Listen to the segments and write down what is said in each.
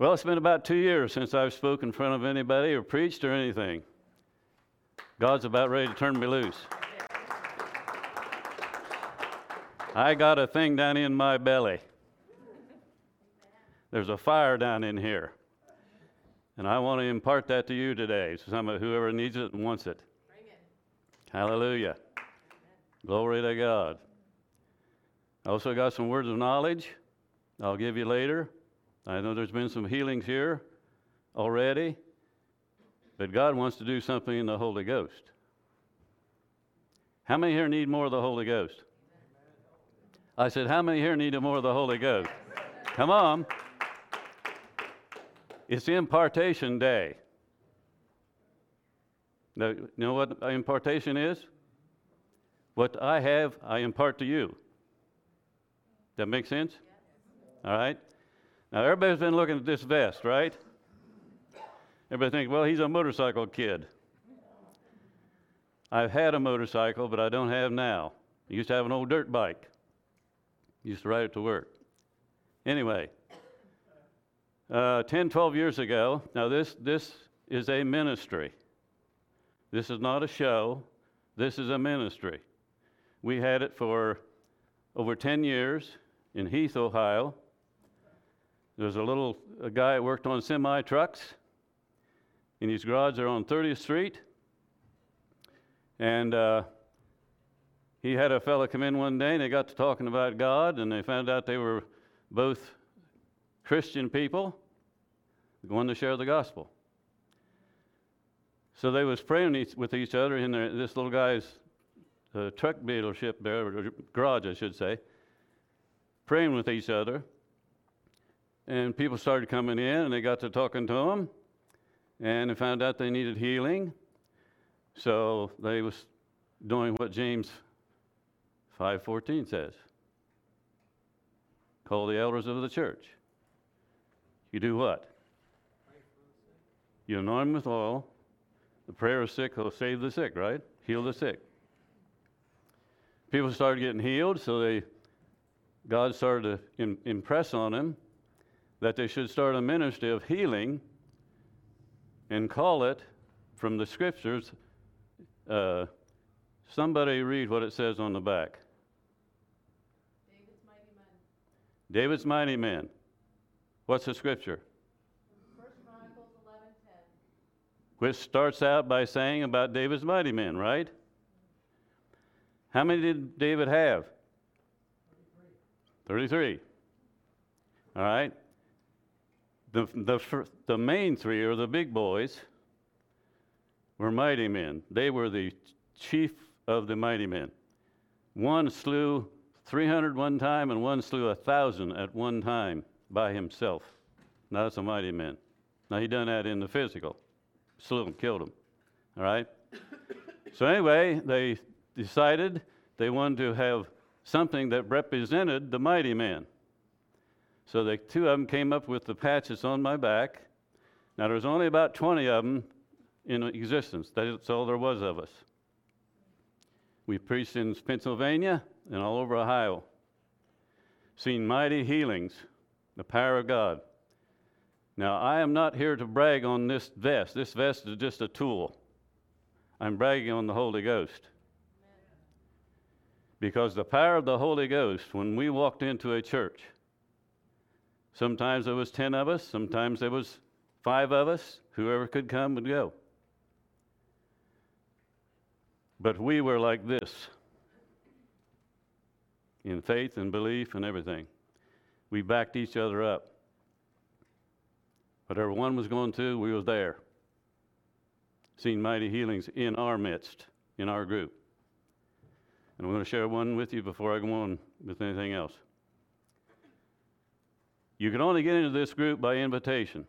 Well, it's been about two years since I've spoken in front of anybody or preached or anything. God's about ready to turn me loose. I got a thing down in my belly. There's a fire down in here. And I want to impart that to you today. So some of whoever needs it and wants it. Hallelujah. Glory to God. I also got some words of knowledge I'll give you later. I know there's been some healings here already, but God wants to do something in the Holy Ghost. How many here need more of the Holy Ghost? I said, How many here need more of the Holy Ghost? Come on. It's impartation day. Now, you know what impartation is? What I have, I impart to you. That make sense? All right? Now, everybody's been looking at this vest, right? Everybody thinks, well, he's a motorcycle kid. I've had a motorcycle, but I don't have now. I used to have an old dirt bike. Used to ride it to work. Anyway, uh, 10, 12 years ago, now this, this is a ministry. This is not a show. This is a ministry. We had it for over 10 years in Heath, Ohio. There's a little a guy that worked on semi trucks, and his garage are on 30th Street. And uh, he had a fellow come in one day, and they got to talking about God, and they found out they were both Christian people going to share the gospel. So they was praying each, with each other in their, this little guy's uh, truck dealership there, garage, I should say, praying with each other. And people started coming in, and they got to talking to them, and they found out they needed healing. So they was doing what James 5:14 says. Call the elders of the church. You do what? You anoint them with oil. The prayer of sick will save the sick, right? Heal the sick. People started getting healed, so they God started to impress on them that they should start a ministry of healing and call it from the scriptures. Uh, somebody read what it says on the back. David's mighty men. David's mighty men. What's the scripture? First Chronicles eleven ten. Which starts out by saying about David's mighty men, right? How many did David have? 33. 33. All right. The, the, the main three, or the big boys, were mighty men. They were the chief of the mighty men. One slew 300 one time, and one slew a 1,000 at one time by himself. Now, that's a mighty man. Now, he done that in the physical. Slew him, killed him. All right? so, anyway, they decided they wanted to have something that represented the mighty man. So the two of them came up with the patches on my back. Now there's only about 20 of them in existence. That's all there was of us. We preached in Pennsylvania and all over Ohio. Seen mighty healings, the power of God. Now I am not here to brag on this vest. This vest is just a tool. I'm bragging on the Holy Ghost. Because the power of the Holy Ghost, when we walked into a church, sometimes there was 10 of us, sometimes there was five of us, whoever could come would go. But we were like this in faith and belief and everything. We backed each other up. Whatever one was going to, we was there. Seen mighty healings in our midst, in our group. And I'm going to share one with you before I go on with anything else. You can only get into this group by invitation.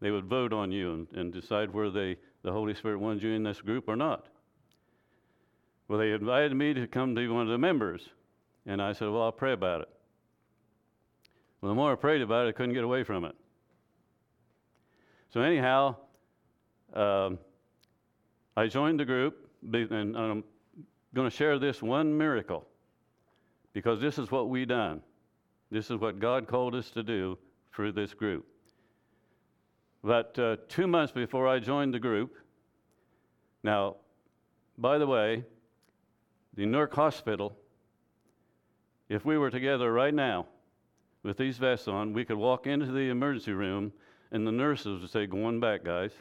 They would vote on you and, and decide whether they, the Holy Spirit wanted you in this group or not. Well, they invited me to come to one of the members, and I said, Well, I'll pray about it. Well, the more I prayed about it, I couldn't get away from it. So, anyhow, um, I joined the group, and I'm going to share this one miracle because this is what we done. This is what God called us to do through this group. But uh, two months before I joined the group, now, by the way, the Newark Hospital, if we were together right now with these vests on, we could walk into the emergency room and the nurses would say, Going back, guys.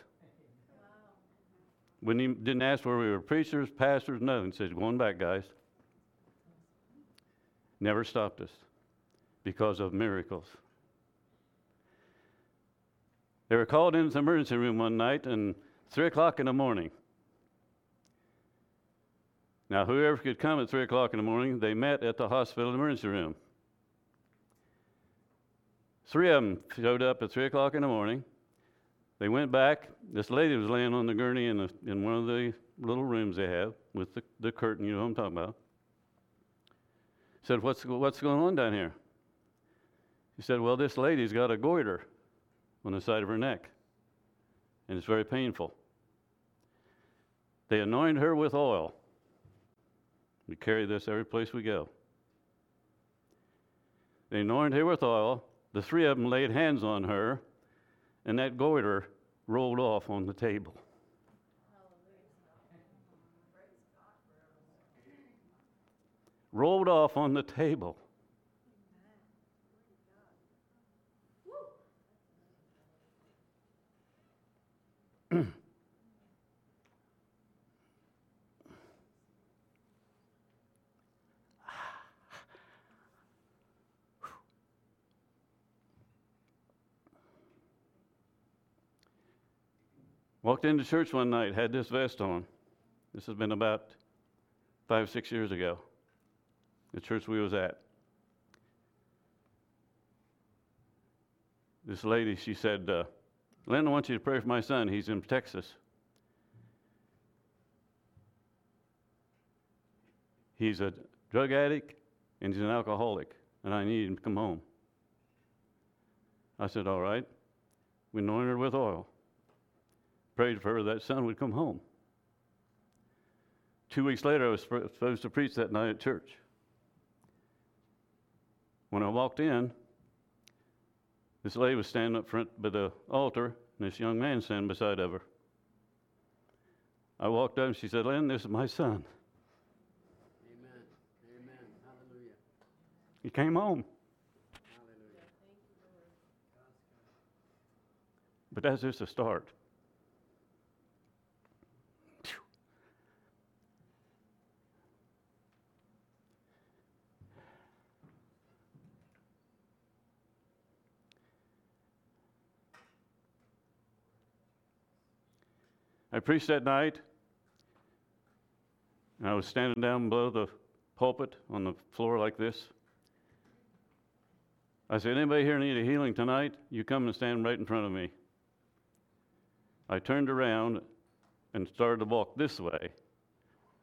When he didn't ask where we were preachers, pastors, no, nothing. Said, Going back, guys. Never stopped us because of miracles. They were called into the emergency room one night and three o'clock in the morning. Now, whoever could come at three o'clock in the morning, they met at the hospital emergency room. Three of them showed up at three o'clock in the morning. They went back. This lady was laying on the gurney in, in one of the little rooms they have with the, the curtain, you know what I'm talking about. Said, what's, what's going on down here? He said, Well, this lady's got a goiter on the side of her neck, and it's very painful. They anointed her with oil. We carry this every place we go. They anointed her with oil. The three of them laid hands on her, and that goiter rolled off on the table. Rolled off on the table. Walked into church one night, had this vest on. This has been about five, six years ago. The church we was at. This lady, she said, uh, I want you to pray for my son. He's in Texas. He's a drug addict and he's an alcoholic, and I need him to come home. I said, All right. We anointed her with oil prayed for her that son would come home. Two weeks later, I was supposed to preach that night at church. When I walked in, this lady was standing up front by the altar, and this young man standing beside of her. I walked up and she said, Lynn, this is my son. Amen. Amen. Hallelujah. He came home. Hallelujah. But that's just a start. I preached that night. and I was standing down below the pulpit on the floor like this. I said, Anybody here need a healing tonight? You come and stand right in front of me. I turned around and started to walk this way.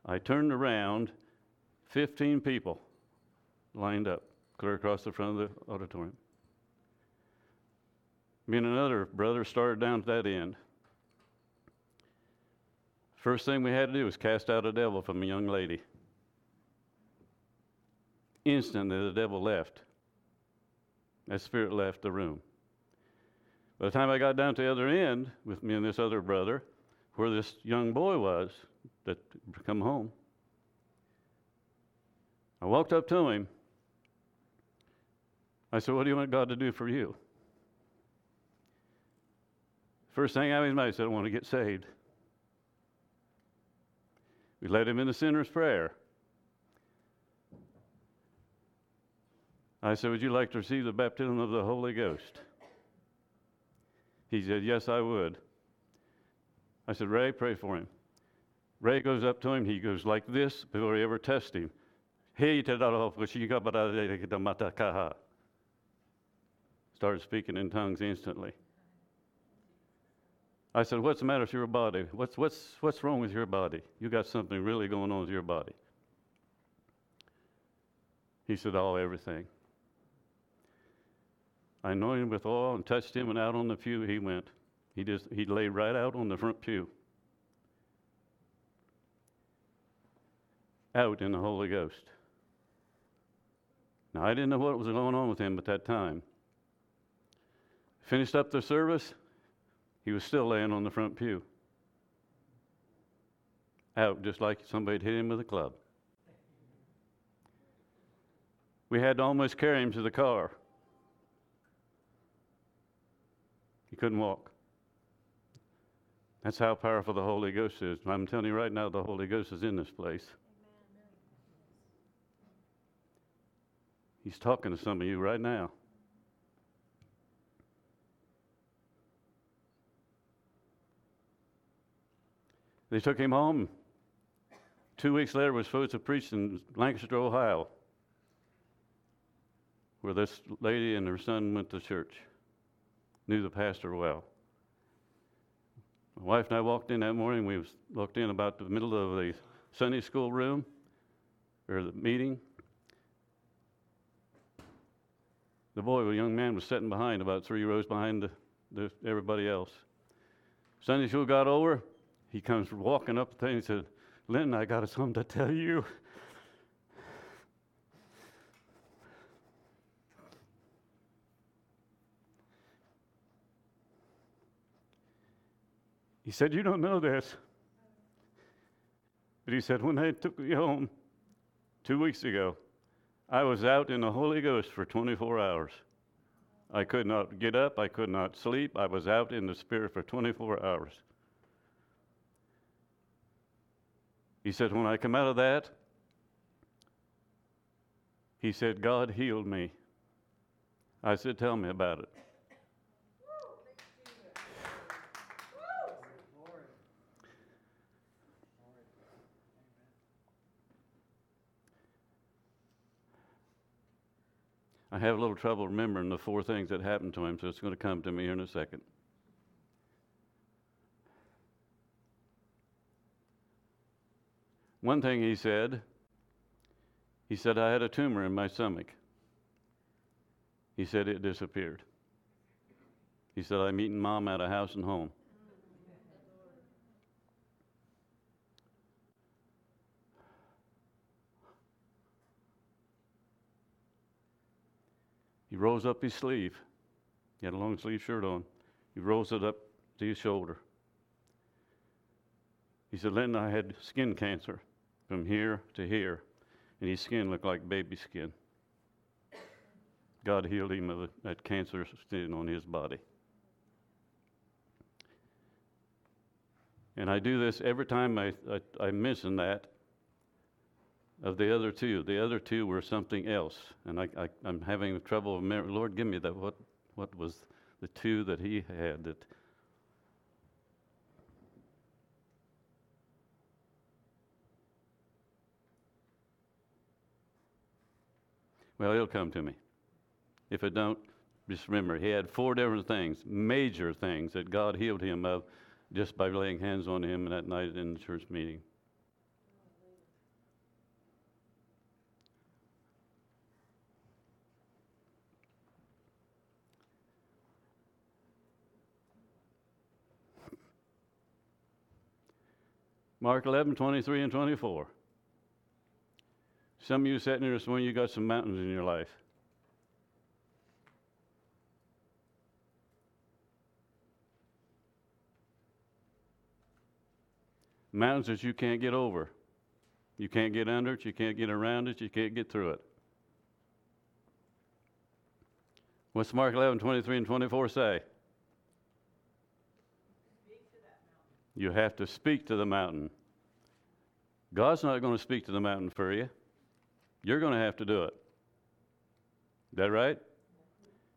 I turned around, 15 people lined up clear across the front of the auditorium. Me and another brother started down at that end. First thing we had to do was cast out a devil from a young lady. Instantly, the devil left. That spirit left the room. By the time I got down to the other end with me and this other brother, where this young boy was that come home, I walked up to him. I said, What do you want God to do for you? First thing out of his mouth, he said, I want to get saved. We led him in the sinner's prayer. I said, Would you like to receive the baptism of the Holy Ghost? He said, Yes, I would. I said, Ray, pray for him. Ray goes up to him. He goes like this before he ever touched him. Started speaking in tongues instantly. I said, What's the matter with your body? What's, what's, what's wrong with your body? You got something really going on with your body. He said, Oh, everything. I anointed him with oil and touched him, and out on the pew he went. He just he laid right out on the front pew. Out in the Holy Ghost. Now I didn't know what was going on with him at that time. Finished up the service. He was still laying on the front pew. Out just like somebody had hit him with a club. We had to almost carry him to the car. He couldn't walk. That's how powerful the Holy Ghost is. I'm telling you right now, the Holy Ghost is in this place. He's talking to some of you right now. They took him home. Two weeks later, was supposed to preach in Lancaster, Ohio, where this lady and her son went to church. Knew the pastor well. My wife and I walked in that morning. We walked in about the middle of the Sunday school room or the meeting. The boy, a young man, was sitting behind, about three rows behind the, the, everybody else. Sunday school got over. He comes walking up the thing and said, Linton, I got something to tell you. He said, You don't know this. But he said, When they took me home two weeks ago, I was out in the Holy Ghost for 24 hours. I could not get up, I could not sleep. I was out in the Spirit for 24 hours. He said, When I come out of that, he said, God healed me. I said, Tell me about it. I have a little trouble remembering the four things that happened to him, so it's going to come to me here in a second. One thing he said, he said, I had a tumor in my stomach. He said it disappeared. He said, I'm eating mom out of house and home. He rolls up his sleeve. He had a long sleeve shirt on. He rolls it up to his shoulder. He said, Linton, I had skin cancer from here to here, and his skin looked like baby skin. God healed him of that cancer skin on his body. And I do this every time I, I, I mention that of the other two. The other two were something else. And I, I, am having trouble. Lord, give me that. What, what was the two that he had that. Well, it'll come to me. If it don't, just remember, he had four different things, major things that God healed him of just by laying hands on him that night in the church meeting. Mark 11, 23 and 24. Some of you sitting here this morning, you got some mountains in your life. Mountains that you can't get over. You can't get under it, you can't get around it, you can't get through it. What's Mark 11, 23 and 24 say? You have to speak to the mountain. God's not going to speak to the mountain for you. You're going to have to do it. Is that right?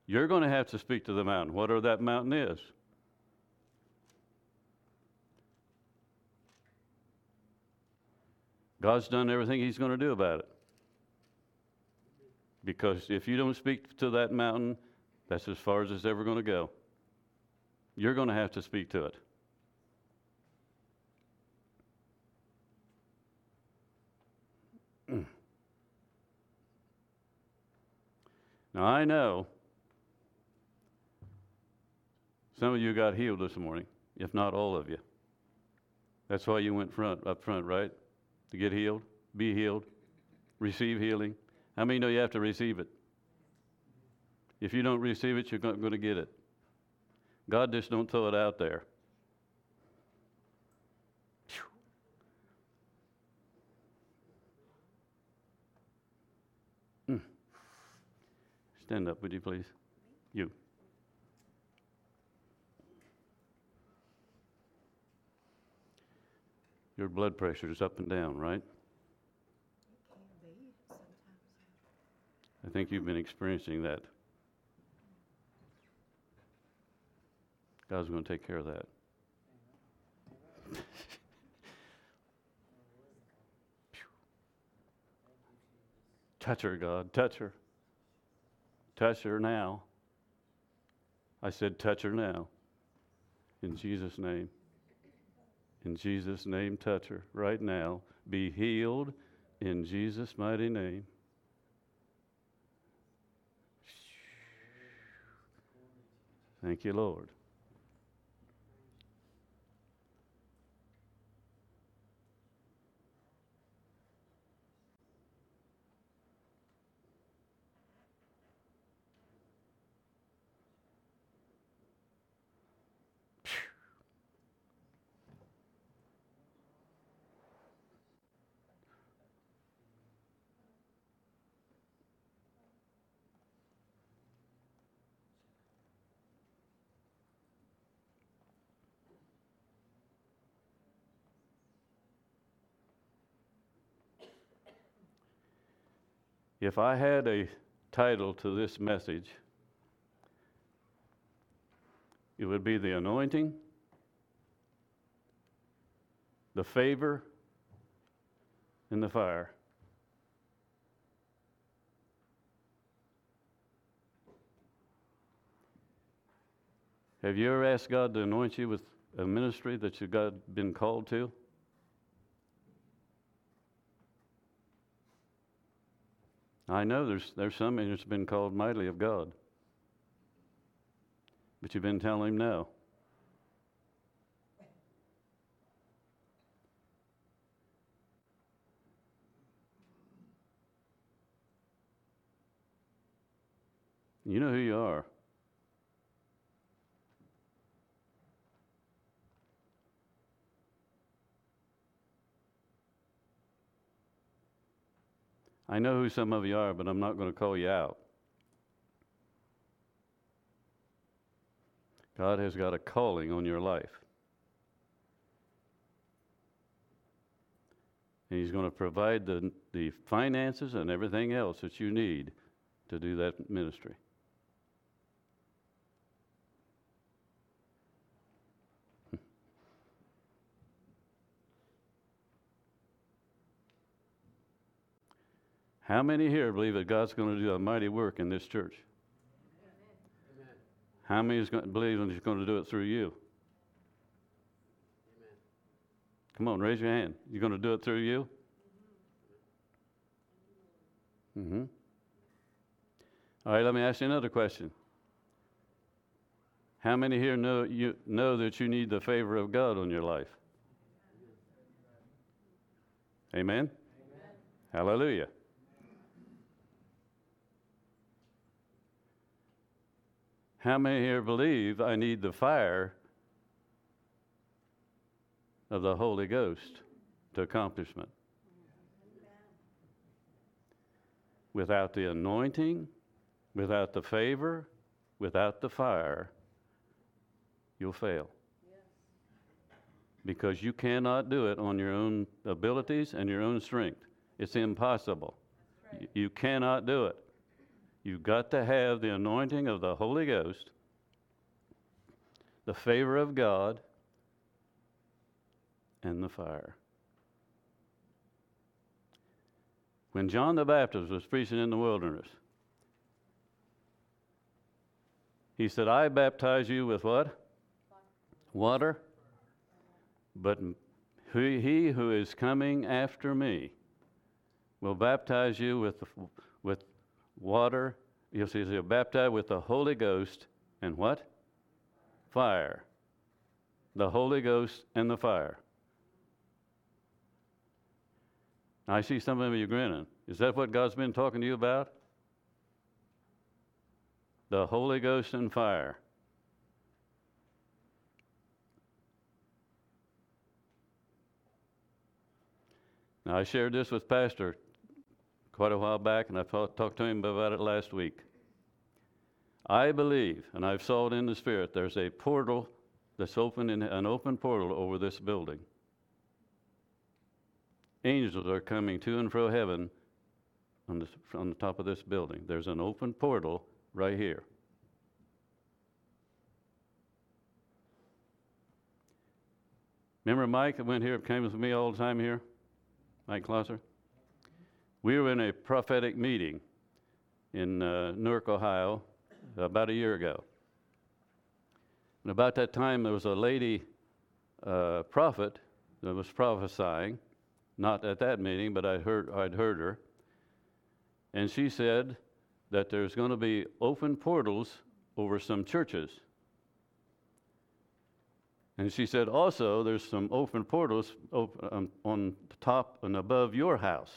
You're going to have to speak to the mountain, whatever that mountain is. God's done everything He's going to do about it. Because if you don't speak to that mountain, that's as far as it's ever going to go. You're going to have to speak to it. Now, I know some of you got healed this morning, if not all of you. That's why you went front up front, right? To get healed, be healed, receive healing. How many know you have to receive it? If you don't receive it, you're not going to get it. God just don't throw it out there. Stand up, would you please? You. Your blood pressure is up and down, right? I think you've been experiencing that. God's going to take care of that. Touch her, God. Touch her. Touch her now. I said, touch her now. In Jesus' name. In Jesus' name, touch her right now. Be healed in Jesus' mighty name. Thank you, Lord. If I had a title to this message, it would be the anointing, the favor, and the fire. Have you ever asked God to anoint you with a ministry that you've been called to? I know there's, there's some that's been called mightily of God. But you've been telling him no. You know who you are. I know who some of you are, but I'm not going to call you out. God has got a calling on your life. And He's going to provide the, the finances and everything else that you need to do that ministry. How many here believe that God's going to do a mighty work in this church? Amen. How many is going to believe that He's going to do it through you? Amen. Come on, raise your hand. You're going to do it through you? Mm-hmm. All right, let me ask you another question. How many here know you know that you need the favor of God on your life? Amen. Hallelujah. How many here believe I need the fire of the Holy Ghost to accomplishment? Without the anointing, without the favor, without the fire, you'll fail. Because you cannot do it on your own abilities and your own strength. It's impossible. You cannot do it. You've got to have the anointing of the Holy Ghost, the favor of God, and the fire. When John the Baptist was preaching in the wilderness, he said, I baptize you with what? Water. But he who is coming after me will baptize you with, with water. You'll see you're baptized with the Holy Ghost and what? Fire. The Holy Ghost and the fire. Now, I see some of you grinning. Is that what God's been talking to you about? The Holy Ghost and fire. Now, I shared this with Pastor quite a while back, and I talked to him about it last week. I believe, and I've saw it in the Spirit, there's a portal that's open, in, an open portal over this building. Angels are coming to and fro heaven on the, on the top of this building. There's an open portal right here. Remember Mike that went here, came with me all the time here? Mike Closser? We were in a prophetic meeting in uh, Newark, Ohio, about a year ago. And about that time, there was a lady uh, prophet that was prophesying, not at that meeting, but I'd heard, I'd heard her. And she said that there's going to be open portals over some churches. And she said also there's some open portals op- um, on top and above your house.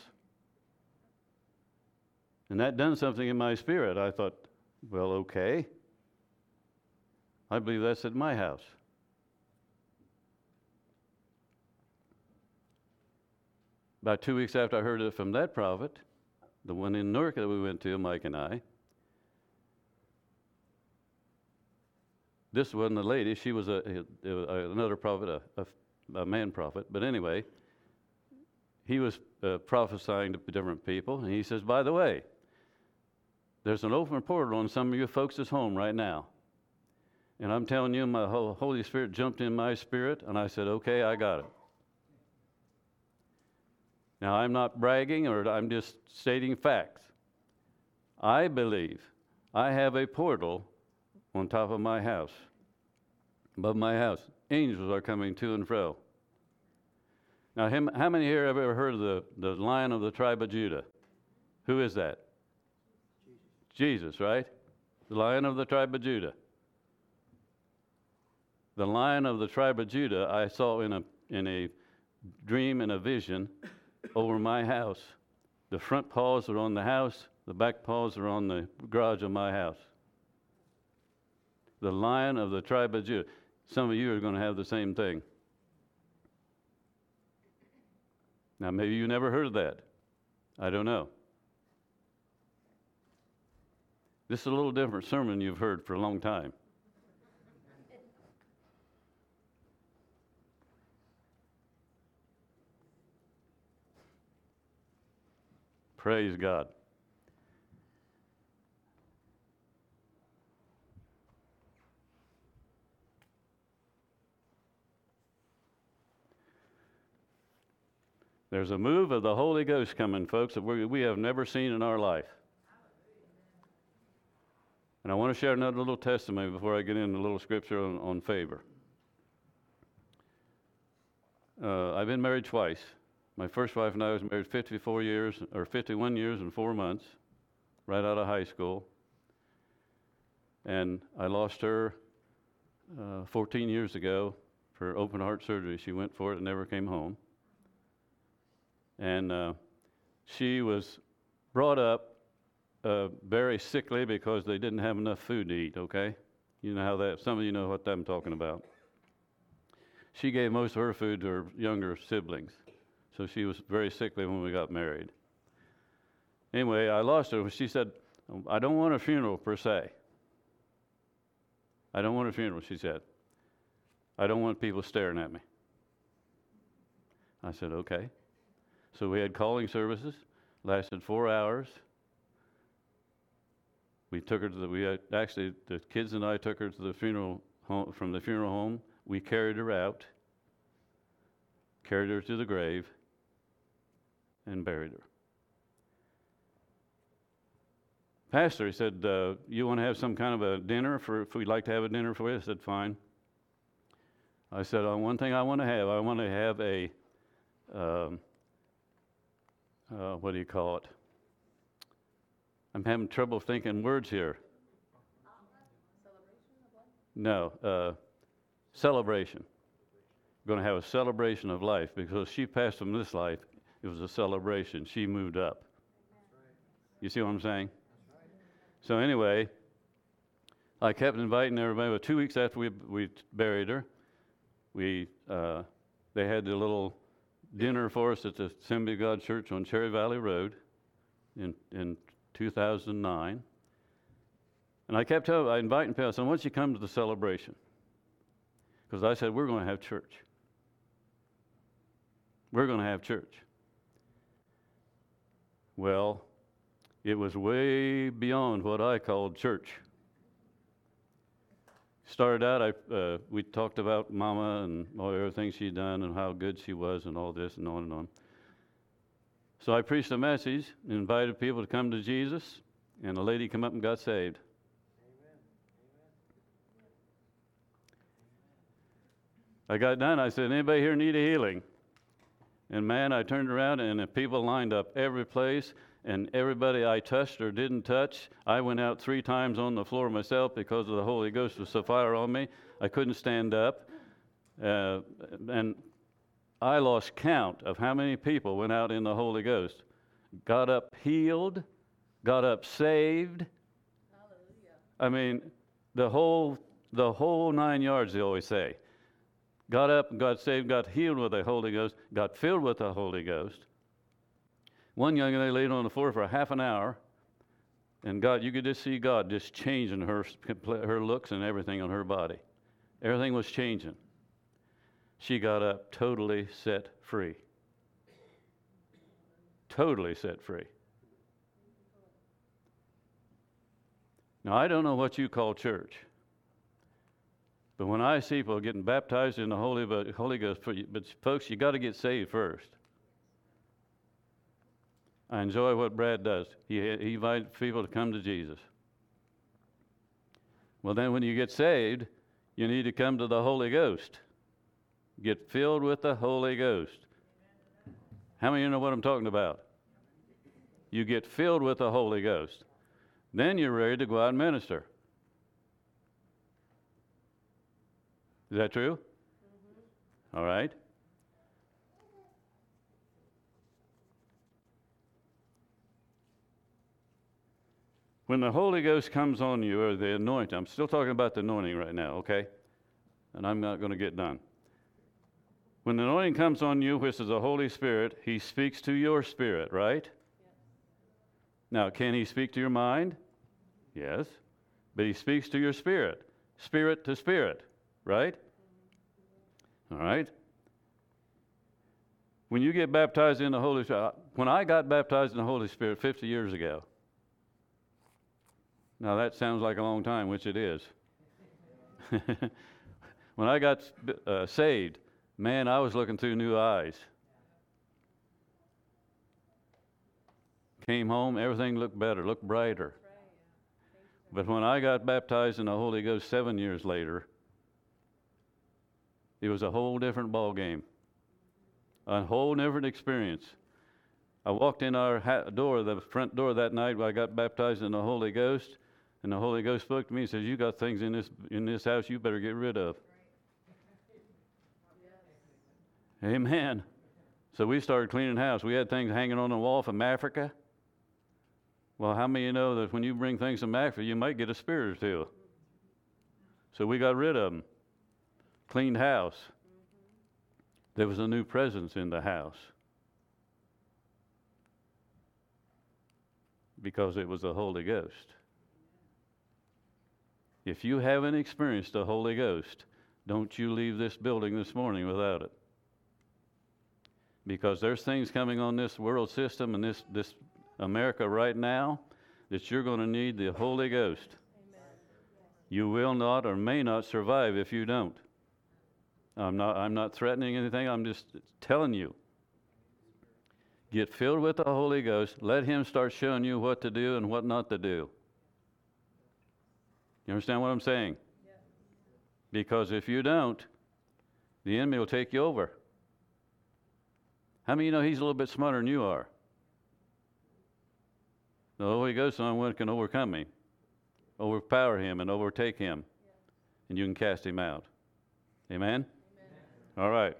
And that done something in my spirit. I thought, well, okay. I believe that's at my house. About two weeks after I heard it from that prophet, the one in Newark that we went to, Mike and I, this wasn't a lady, she was a, a- another prophet, a, a, a man prophet. But anyway, he was uh, prophesying to different people, and he says, By the way, there's an open portal on some of you folks' home right now. And I'm telling you, my Holy Spirit jumped in my spirit, and I said, Okay, I got it. Now, I'm not bragging or I'm just stating facts. I believe I have a portal on top of my house, above my house. Angels are coming to and fro. Now, him, how many here have ever heard of the, the lion of the tribe of Judah? Who is that? Jesus, right? The lion of the tribe of Judah. The lion of the tribe of Judah I saw in a, in a dream and a vision over my house. The front paws are on the house, the back paws are on the garage of my house. The lion of the tribe of Judah. Some of you are going to have the same thing. Now, maybe you never heard of that. I don't know. This is a little different sermon you've heard for a long time. Praise God. There's a move of the Holy Ghost coming, folks, that we, we have never seen in our life. And I want to share another little testimony before I get into a little scripture on, on favor. Uh, I've been married twice. My first wife and I was married 54 years, or 51 years and four months, right out of high school. And I lost her uh, 14 years ago for open heart surgery. She went for it and never came home. And uh, she was brought up uh, very sickly because they didn't have enough food to eat, okay? You know how that, some of you know what I'm talking about. She gave most of her food to her younger siblings. So she was very sickly when we got married. Anyway, I lost her. She said, I don't want a funeral per se. I don't want a funeral, she said. I don't want people staring at me. I said, okay. So we had calling services, lasted four hours. We took her to the, we had, actually, the kids and I took her to the funeral home, from the funeral home. We carried her out, carried her to the grave, and buried her. Pastor, he said, uh, You want to have some kind of a dinner for, if we'd like to have a dinner for you? I said, Fine. I said, uh, One thing I want to have, I want to have a, um, uh, what do you call it? I'm having trouble thinking words here. No, uh, celebration. We're going to have a celebration of life because she passed from this life. It was a celebration. She moved up. You see what I'm saying? So anyway, I kept inviting everybody. But two weeks after we we buried her, we uh, they had the little dinner for us at the Assembly of God Church on Cherry Valley Road in, in 2009. And I kept telling, I inviting people, I said, why don't you come to the celebration? Because I said, we're going to have church. We're going to have church. Well, it was way beyond what I called church. Started out, I, uh, we talked about Mama and all everything she'd done and how good she was and all this and on and on. So I preached a message, invited people to come to Jesus, and a lady come up and got saved. I got done. I said, "Anybody here need a healing?" And man, I turned around and people lined up every place, and everybody I touched or didn't touch, I went out three times on the floor myself because of the Holy Ghost was so fire on me. I couldn't stand up, uh, and I lost count of how many people went out in the Holy Ghost, got up healed, got up saved. Hallelujah. I mean, the whole the whole nine yards. They always say. Got up, got saved, got healed with the Holy Ghost, got filled with the Holy Ghost. One young lady laid on the floor for a half an hour, and God, you could just see God just changing her her looks and everything on her body. Everything was changing. She got up totally set free. Totally set free. Now, I don't know what you call church. But when I see people getting baptized in the Holy, Holy Ghost, but folks, you got to get saved first. I enjoy what Brad does. He, he invites people to come to Jesus. Well, then when you get saved, you need to come to the Holy Ghost. Get filled with the Holy Ghost. How many of you know what I'm talking about? You get filled with the Holy Ghost. Then you're ready to go out and minister. Is that true? Mm-hmm. All right. When the Holy Ghost comes on you, or the anointing, I'm still talking about the anointing right now, okay? And I'm not going to get done. When the anointing comes on you, which is the Holy Spirit, He speaks to your spirit, right? Now, can He speak to your mind? Yes. But He speaks to your spirit, spirit to spirit right? All right? When you get baptized in the Holy Spirit, when I got baptized in the Holy Spirit 50 years ago, now that sounds like a long time, which it is. when I got uh, saved, man, I was looking through new eyes. Came home, everything looked better, looked brighter. But when I got baptized in the Holy Ghost seven years later, it was a whole different ball game, a whole different experience. I walked in our ha- door, the front door that night when I got baptized in the Holy Ghost, and the Holy Ghost spoke to me and says, "You got things in this in this house you better get rid of." Amen. So we started cleaning house. We had things hanging on the wall from Africa. Well, how many of you know that when you bring things from Africa, you might get a spirit or two? So we got rid of them cleaned house. There was a new presence in the house because it was the Holy Ghost. If you haven't experienced the Holy Ghost, don't you leave this building this morning without it. Because there's things coming on this world system and this, this America right now that you're going to need the Holy Ghost. Amen. You will not or may not survive if you don't. I'm not, I'm not threatening anything, I'm just telling you. Get filled with the Holy Ghost. Let Him start showing you what to do and what not to do. You understand what I'm saying? Yes. Because if you don't, the enemy will take you over. How many you know he's a little bit smarter than you are? The Holy Ghost is the one can overcome him, overpower him, and overtake him, and you can cast him out. Amen? All right.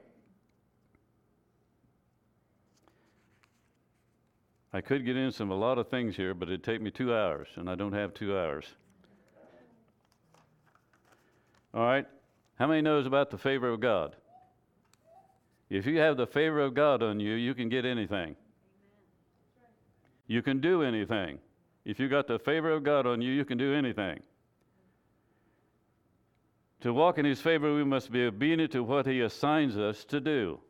I could get into some a lot of things here, but it'd take me two hours, and I don't have two hours. All right. How many knows about the favor of God? If you have the favor of God on you, you can get anything. You can do anything. If you got the favor of God on you, you can do anything. To walk in His favor, we must be obedient to what He assigns us to do.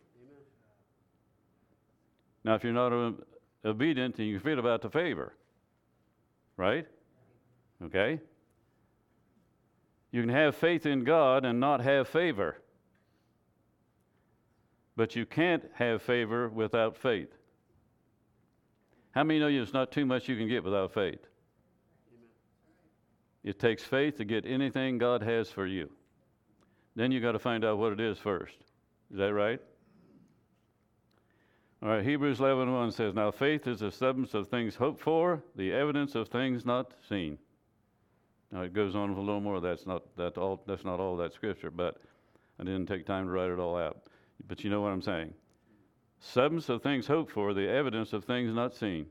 Now, if you're not obedient, then you feel about the favor, right? Okay? You can have faith in God and not have favor. But you can't have favor without faith. How many know you there's not too much you can get without faith? It takes faith to get anything God has for you. Then you got to find out what it is first. Is that right? All right, Hebrews 11:1 says, "Now faith is the substance of things hoped for, the evidence of things not seen." Now it goes on with a little more. That's not that all. That's not all that scripture, but I didn't take time to write it all out. But you know what I'm saying. Substance of things hoped for, the evidence of things not seen.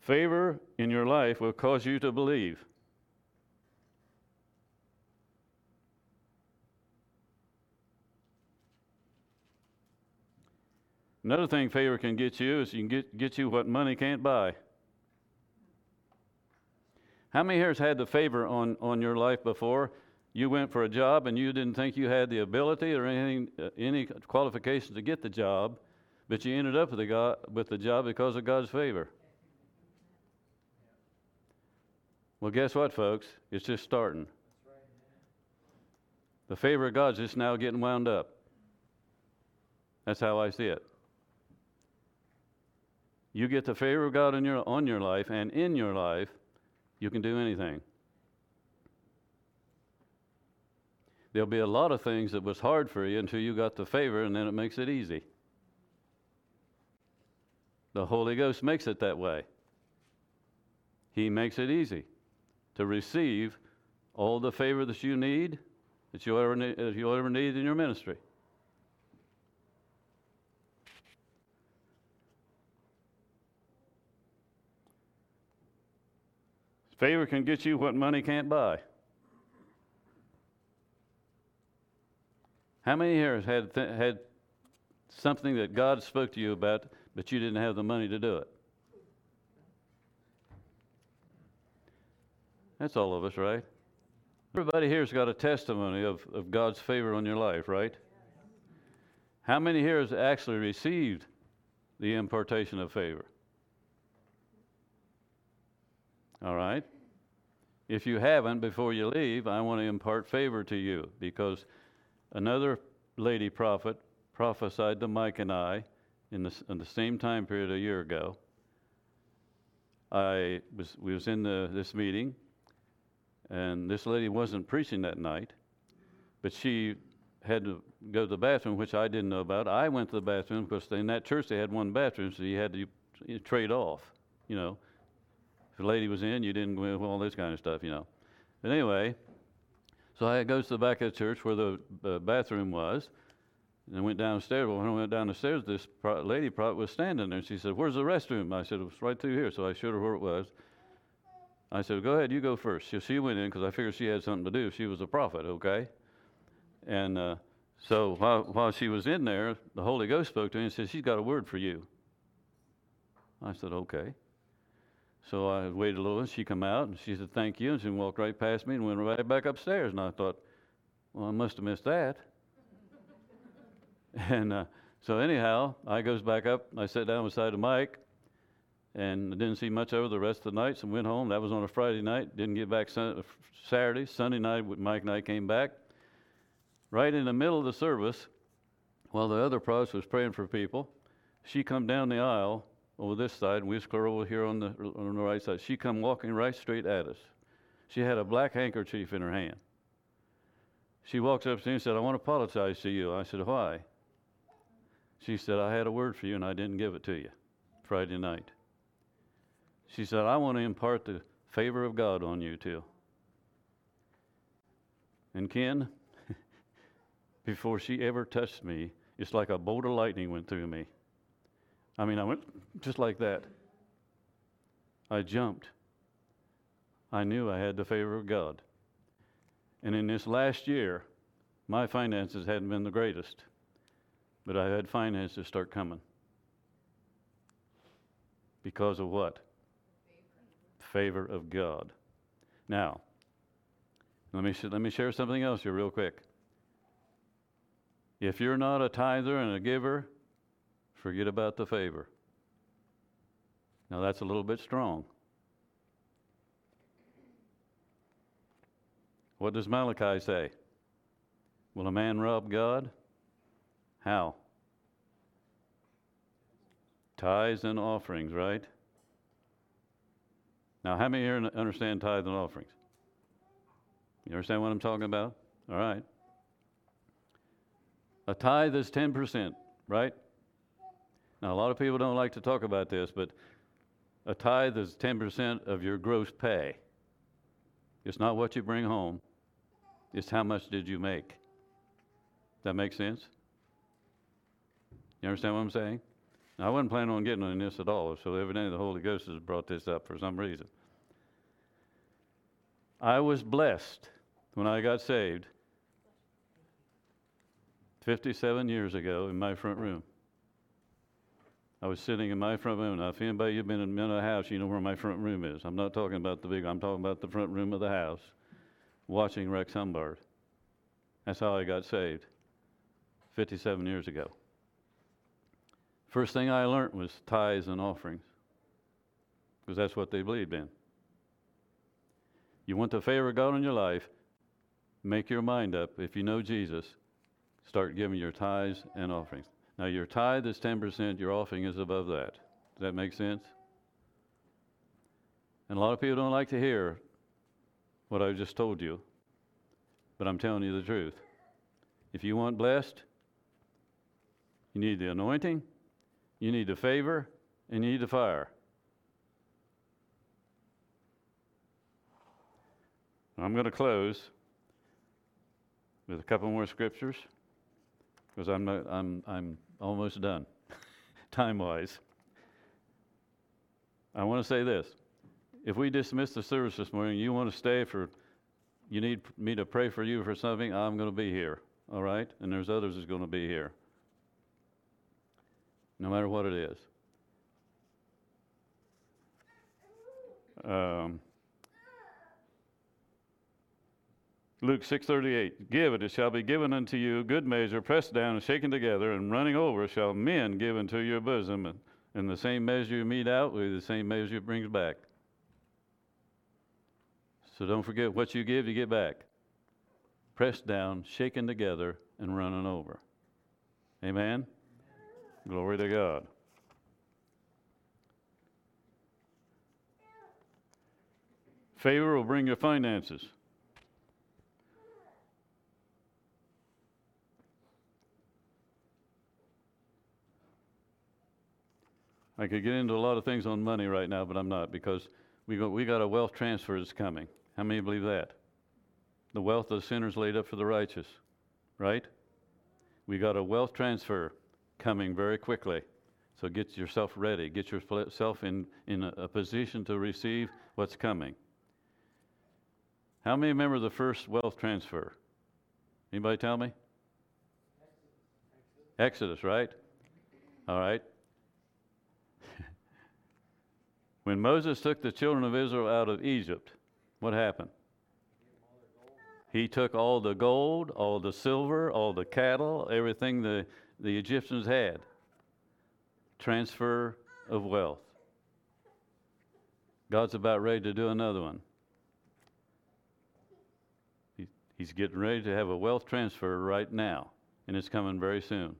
Favor in your life will cause you to believe. Another thing favor can get you is you can get, get you what money can't buy. How many here has had the favor on, on your life before? You went for a job and you didn't think you had the ability or anything, uh, any qualifications to get the job, but you ended up with the, God, with the job because of God's favor. Well, guess what, folks? It's just starting. The favor of God's just now getting wound up. That's how I see it. You get the favor of God in your, on your life, and in your life, you can do anything. There'll be a lot of things that was hard for you until you got the favor, and then it makes it easy. The Holy Ghost makes it that way. He makes it easy to receive all the favor that you need, that you ever need, that you ever need in your ministry. Favor can get you what money can't buy. How many here has had, th- had something that God spoke to you about, but you didn't have the money to do it? That's all of us, right? Everybody here's got a testimony of, of God's favor on your life, right? How many here has actually received the impartation of favor? All right? If you haven't, before you leave, I want to impart favor to you because another lady prophet prophesied to Mike and I in the, in the same time period a year ago. I was, we was in the, this meeting, and this lady wasn't preaching that night, but she had to go to the bathroom, which I didn't know about. I went to the bathroom because in that church they had one bathroom, so you had to trade off, you know. If the lady was in, you didn't go in, all this kind of stuff, you know. But anyway, so I goes to the back of the church where the uh, bathroom was, and I went downstairs. Well, when I went down the stairs, this pro- lady pro- was standing there, and she said, "Where's the restroom?" I said, "It was right through here." So I showed her where it was. I said, "Go ahead, you go first. So she went in because I figured she had something to do. She was a prophet, okay? And uh, so while, while she was in there, the Holy Ghost spoke to me and said, "She's got a word for you." I said, "Okay." So I waited a little, and she come out, and she said, "Thank you," and she walked right past me and went right back upstairs. And I thought, "Well, I must have missed that." and uh, so anyhow, I goes back up. I sat down beside of Mike, and I didn't see much over the rest of the night. So went home. That was on a Friday night. Didn't get back sun- Saturday. Sunday night, Mike and I came back. Right in the middle of the service, while the other prost was praying for people, she come down the aisle over this side, and we was clear over here on the on the right side. She come walking right straight at us. She had a black handkerchief in her hand. She walks up to me and said, "I want to apologize to you." I said, "Why?" She said, "I had a word for you and I didn't give it to you Friday night." She said, "I want to impart the favor of God on you too." And Ken, before she ever touched me, it's like a bolt of lightning went through me. I mean, I went just like that. I jumped. I knew I had the favor of God. And in this last year, my finances hadn't been the greatest, but I had finances start coming. Because of what? Favor of God. Now, let me, sh- let me share something else here, real quick. If you're not a tither and a giver, forget about the favor. Now, that's a little bit strong. What does Malachi say? Will a man rob God? How? Tithes and offerings, right? Now, how many here un- understand tithes and offerings? You understand what I'm talking about? All right. A tithe is 10%, right? Now, a lot of people don't like to talk about this, but a tithe is 10% of your gross pay. It's not what you bring home, it's how much did you make. That make sense? You understand what I'm saying? Now, I wasn't planning on getting on this at all, so evidently the Holy Ghost has brought this up for some reason. I was blessed when I got saved 57 years ago in my front room. I was sitting in my front room. Now, if anybody you've been in a house, you know where my front room is. I'm not talking about the big. I'm talking about the front room of the house, watching Rex Humbard. That's how I got saved, 57 years ago. First thing I learned was tithes and offerings, because that's what they believed in. You want the favor of God in your life, make your mind up. If you know Jesus, start giving your tithes and offerings. Now, your tithe is 10%, your offering is above that. Does that make sense? And a lot of people don't like to hear what I just told you, but I'm telling you the truth. If you want blessed, you need the anointing, you need the favor, and you need the fire. I'm going to close with a couple more scriptures because I'm, I'm, I'm almost done, time wise. I want to say this. If we dismiss the service this morning, you want to stay for, you need me to pray for you for something, I'm going to be here, all right? And there's others that's going to be here, no matter what it is. Um, Luke 6:38 Give it it shall be given unto you good measure pressed down and shaken together and running over shall men give into your bosom and, and the same measure you mete out with the same measure it brings back. So don't forget what you give you get back. Pressed down, shaken together and running over. Amen. Glory to God. Favor will bring your finances. I could get into a lot of things on money right now, but I'm not because we got, we got a wealth transfer that's coming. How many believe that? The wealth of sinners laid up for the righteous, right? We got a wealth transfer coming very quickly. So get yourself ready. Get yourself in, in a, a position to receive what's coming. How many remember the first wealth transfer? Anybody tell me? Exodus, right? All right. When Moses took the children of Israel out of Egypt, what happened? He took all the gold, all the silver, all the cattle, everything the, the Egyptians had. Transfer of wealth. God's about ready to do another one. He, he's getting ready to have a wealth transfer right now, and it's coming very soon.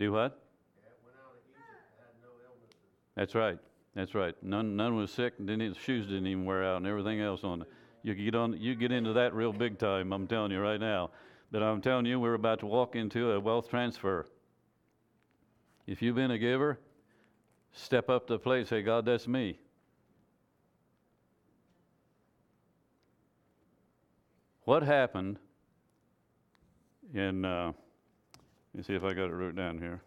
Do what? That's right. That's right. None, none was sick, and didn't, shoes didn't even wear out, and everything else on. You get on, you get into that real big time. I'm telling you right now. But I'm telling you, we're about to walk into a wealth transfer. If you've been a giver, step up to the plate. and Say, God, that's me. What happened in? Uh, let me see if I got it wrote down here.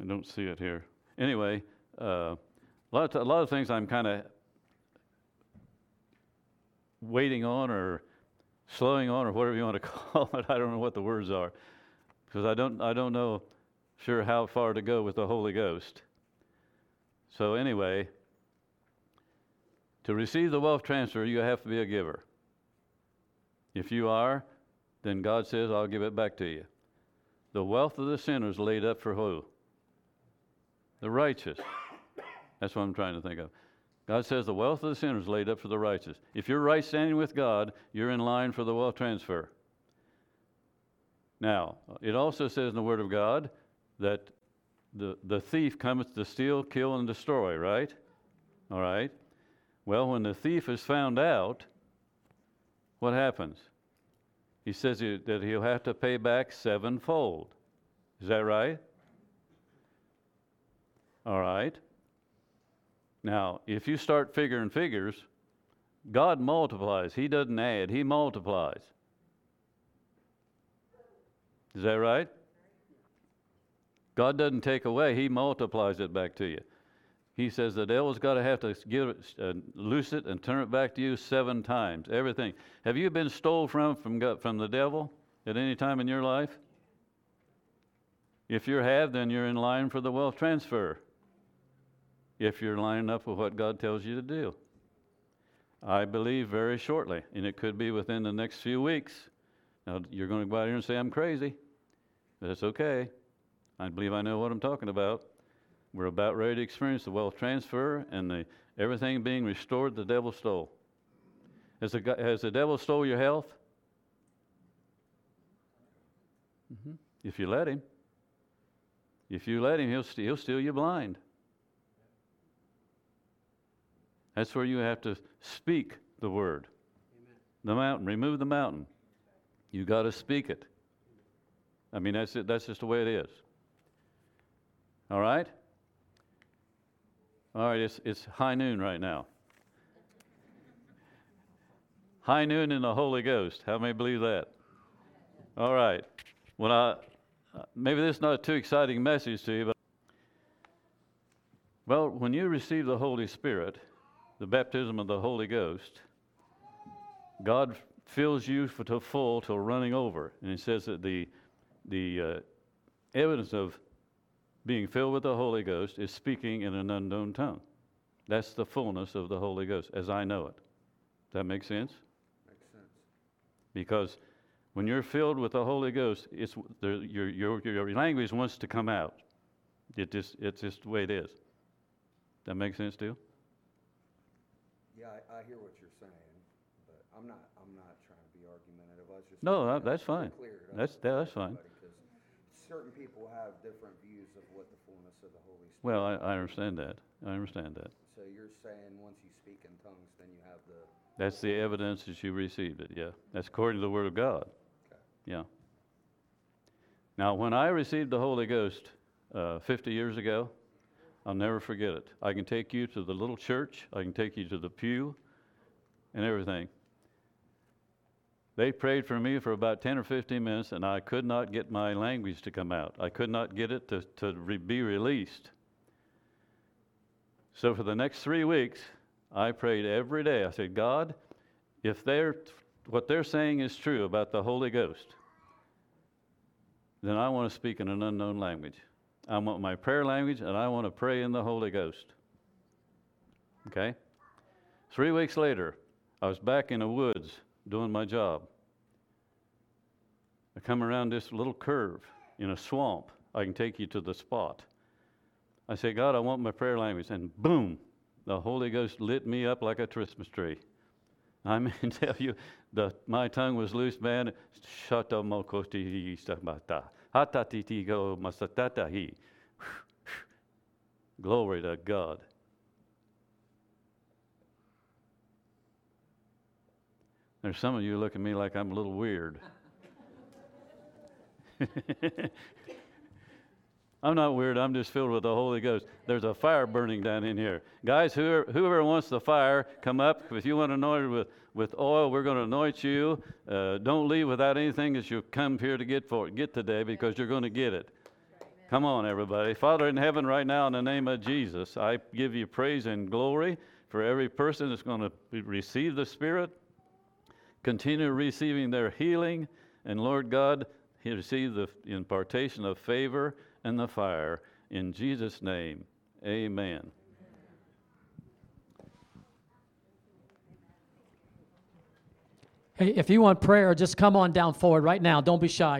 I don't see it here. anyway, uh, a lot, of, a lot of things I'm kind of waiting on or slowing on or whatever you want to call it. I don't know what the words are because I don't, I don't know sure how far to go with the Holy Ghost. So anyway, to receive the wealth transfer, you have to be a giver. If you are, then God says, I'll give it back to you. The wealth of the sinner is laid up for who? The righteous. That's what I'm trying to think of. God says the wealth of the sinner is laid up for the righteous. If you're right standing with God, you're in line for the wealth transfer. Now, it also says in the Word of God that the, the thief cometh to steal, kill, and destroy, right? All right. Well, when the thief is found out, what happens? He says that he'll have to pay back sevenfold. Is that right? All right. Now, if you start figuring figures, God multiplies. He doesn't add, He multiplies. Is that right? God doesn't take away, He multiplies it back to you. He says the devil's got to have to give it, uh, loose it and turn it back to you seven times. Everything. Have you been stole from from from the devil at any time in your life? If you have, then you're in line for the wealth transfer. If you're lining up with what God tells you to do, I believe very shortly, and it could be within the next few weeks. Now you're going to go out here and say I'm crazy. That's okay. I believe I know what I'm talking about. We're about ready to experience the wealth transfer and the everything being restored the devil stole. Has the, has the devil stole your health? hmm If you let him. If you let him, he'll, st- he'll steal you blind. That's where you have to speak the word. Amen. The mountain, remove the mountain. You got to speak it. I mean, that's it. That's just the way it is. All right. All right. It's it's high noon right now. High noon in the Holy Ghost. How many believe that? All right. Well, I, maybe this is not a too exciting message to you, but well, when you receive the Holy Spirit, the baptism of the Holy Ghost, God fills you to full till running over, and He says that the the uh, evidence of being filled with the Holy Ghost is speaking in an unknown tongue. That's the fullness of the Holy Ghost, as I know it. Does that make sense? Makes sense. Because when you're filled with the Holy Ghost, it's there, your, your, your language wants to come out. It just, it's just the way it is. That makes sense to you? Yeah, I, I hear what you're saying, but I'm not, I'm not trying to be argumentative, I was just. No, that- that's fine. That's- that's fine. Certain people have different views of what the fullness of the Holy Spirit. Well, I, I understand that. I understand that. So you're saying, once you speak in tongues, then you have the, That's the evidence that you received it, yeah. That's according to the Word of God. Okay. Yeah. Now, when I received the Holy Ghost uh, 50 years ago, I'll never forget it. I can take you to the little church, I can take you to the pew, and everything. They prayed for me for about 10 or 15 minutes, and I could not get my language to come out. I could not get it to, to re- be released. So, for the next three weeks, I prayed every day. I said, God, if they're, what they're saying is true about the Holy Ghost, then I want to speak in an unknown language. I want my prayer language, and I want to pray in the Holy Ghost. Okay? Three weeks later, I was back in the woods doing my job. I come around this little curve in a swamp. I can take you to the spot. I say, God, I want my prayer language. And boom, the Holy Ghost lit me up like a Christmas tree. I mean, tell you, the, my tongue was loose, man. Shata mokoti go masatata hi. Glory to God. There's some of you look at me like I'm a little weird. I'm not weird. I'm just filled with the Holy Ghost. There's a fire burning down in here. Guys, whoever, whoever wants the fire, come up. If you want to anoint with, with oil, we're going to anoint you. Uh, don't leave without anything that you come here to get for get today because you're going to get it. Come on, everybody. Father in heaven, right now, in the name of Jesus, I give you praise and glory for every person that's going to receive the Spirit, continue receiving their healing, and Lord God, receive the impartation of favor and the fire. In Jesus' name, amen. Hey, if you want prayer, just come on down forward right now. Don't be shy.